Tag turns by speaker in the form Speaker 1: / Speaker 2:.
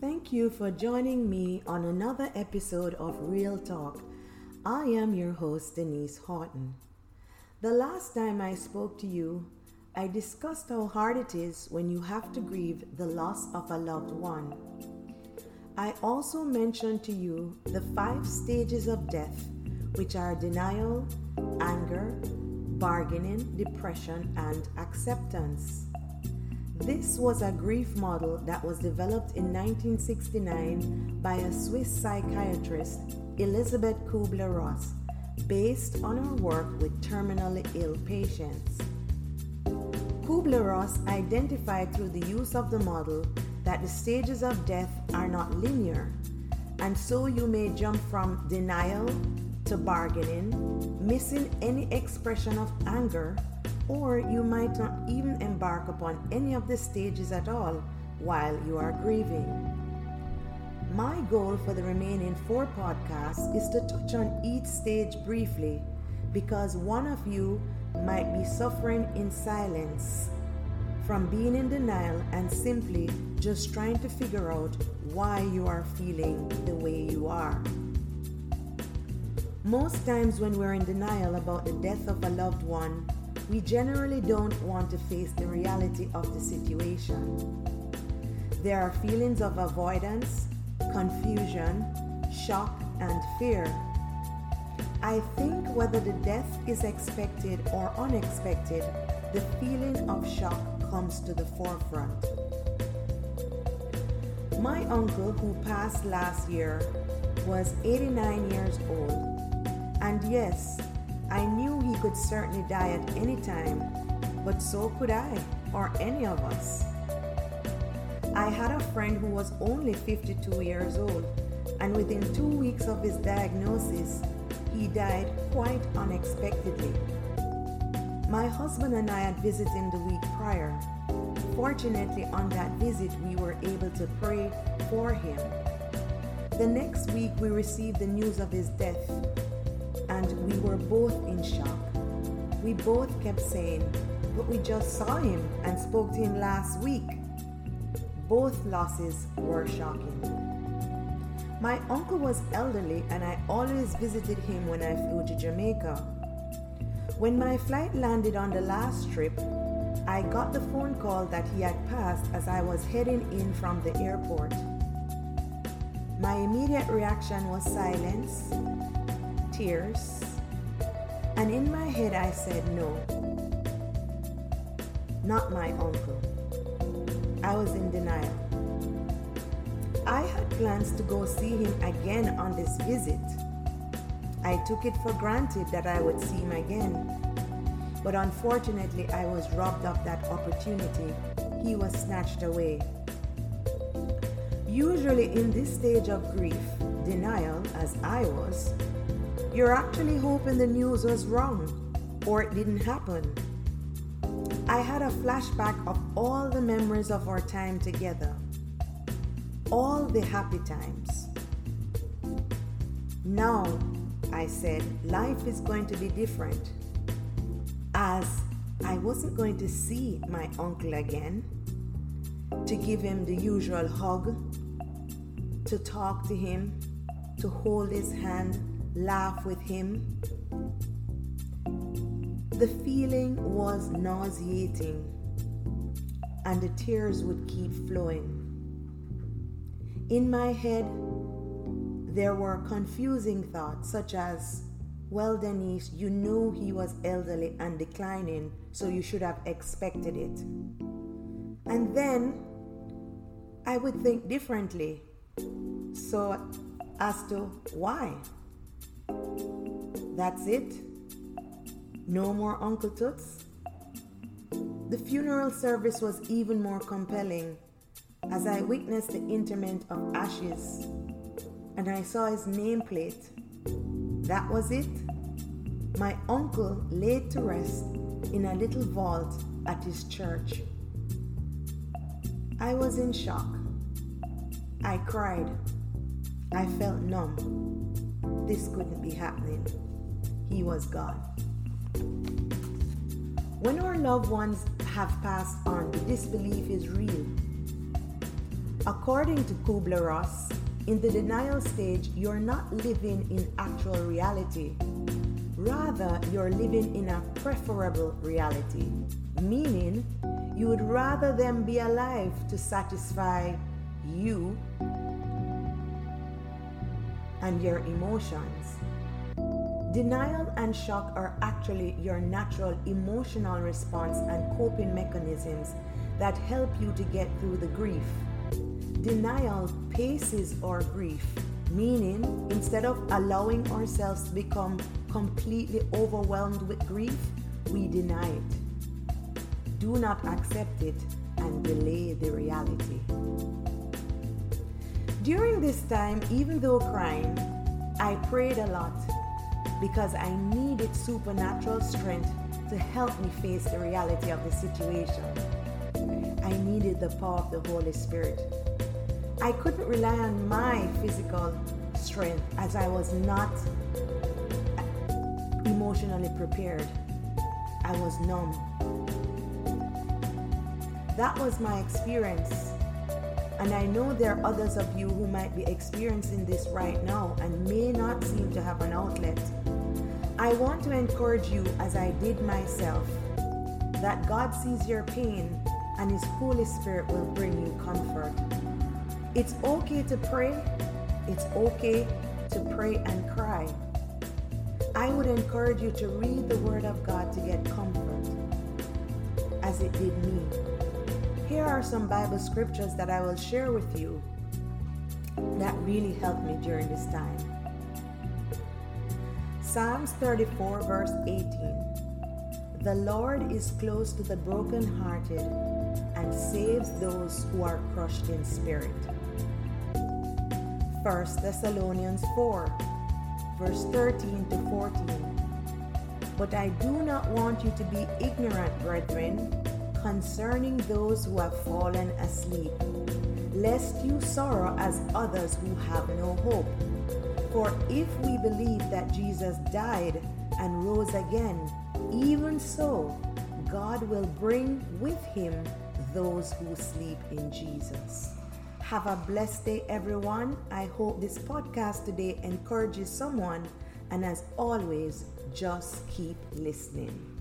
Speaker 1: Thank you for joining me on another episode of Real Talk. I am your host, Denise Horton. The last time I spoke to you, I discussed how hard it is when you have to grieve the loss of a loved one. I also mentioned to you the five stages of death, which are denial, anger, bargaining, depression, and acceptance. This was a grief model that was developed in 1969 by a Swiss psychiatrist, Elisabeth Kubler Ross, based on her work with terminally ill patients. Kubler Ross identified through the use of the model that the stages of death are not linear, and so you may jump from denial to bargaining, missing any expression of anger or you might not even embark upon any of the stages at all while you are grieving. My goal for the remaining four podcasts is to touch on each stage briefly because one of you might be suffering in silence from being in denial and simply just trying to figure out why you are feeling the way you are. Most times, when we're in denial about the death of a loved one, we generally don't want to face the reality of the situation. There are feelings of avoidance, confusion, shock, and fear. I think whether the death is expected or unexpected, the feeling of shock comes to the forefront. My uncle, who passed last year, was 89 years old. And yes, I knew he could certainly die at any time, but so could I, or any of us. I had a friend who was only 52 years old, and within two weeks of his diagnosis, he died quite unexpectedly. My husband and I had visited him the week prior. Fortunately, on that visit, we were able to pray for him. The next week, we received the news of his death, and we were both in shock. We both kept saying, But we just saw him and spoke to him last week. Both losses were shocking. My uncle was elderly, and I always visited him when I flew to Jamaica. When my flight landed on the last trip, I got the phone call that he had passed as I was heading in from the airport. My immediate reaction was silence tears, and in my head I said, No, not my uncle. I was in denial. I had plans to go see him again on this visit. I took it for granted that I would see him again. But unfortunately, I was robbed of that opportunity. He was snatched away. Usually, in this stage of grief, denial, as I was, you're actually hoping the news was wrong or it didn't happen. I had a flashback of all the memories of our time together, all the happy times. Now, I said, life is going to be different as I wasn't going to see my uncle again, to give him the usual hug, to talk to him, to hold his hand laugh with him. The feeling was nauseating, and the tears would keep flowing. In my head, there were confusing thoughts such as, Well, Denise, you knew he was elderly and declining, so you should have expected it. And then I would think differently. So, as to why? That's it? No more Uncle Toots? The funeral service was even more compelling as I witnessed the interment of ashes and I saw his nameplate. That was it. My uncle laid to rest in a little vault at his church. I was in shock. I cried. I felt numb. This couldn't be happening. He was gone. When our loved ones have passed on, the disbelief is real. According to Kubler Ross, in the denial stage, you're not living in actual reality. Rather, you're living in a preferable reality, meaning you would rather them be alive to satisfy you and your emotions. Denial and shock are actually your natural emotional response and coping mechanisms that help you to get through the grief. Denial paces our grief, meaning instead of allowing ourselves to become completely overwhelmed with grief, we deny it. Do not accept it and delay the reality. During this time, even though crying, I prayed a lot because I needed supernatural strength to help me face the reality of the situation. I needed the power of the Holy Spirit. I couldn't rely on my physical strength as I was not emotionally prepared. I was numb. That was my experience. And I know there are others of you who might be experiencing this right now and may not seem to have an outlet. I want to encourage you, as I did myself, that God sees your pain and His Holy Spirit will bring you comfort. It's okay to pray, it's okay to pray and cry. I would encourage you to read the Word of God to get comfort, as it did me. Here are some Bible scriptures that I will share with you that really helped me during this time. Psalms 34, verse 18. The Lord is close to the brokenhearted and saves those who are crushed in spirit. 1 Thessalonians 4, verse 13 to 14. But I do not want you to be ignorant, brethren, concerning those who have fallen asleep, lest you sorrow as others who have no hope. For if we believe that Jesus died and rose again, even so, God will bring with him those who sleep in Jesus. Have a blessed day, everyone. I hope this podcast today encourages someone. And as always, just keep listening.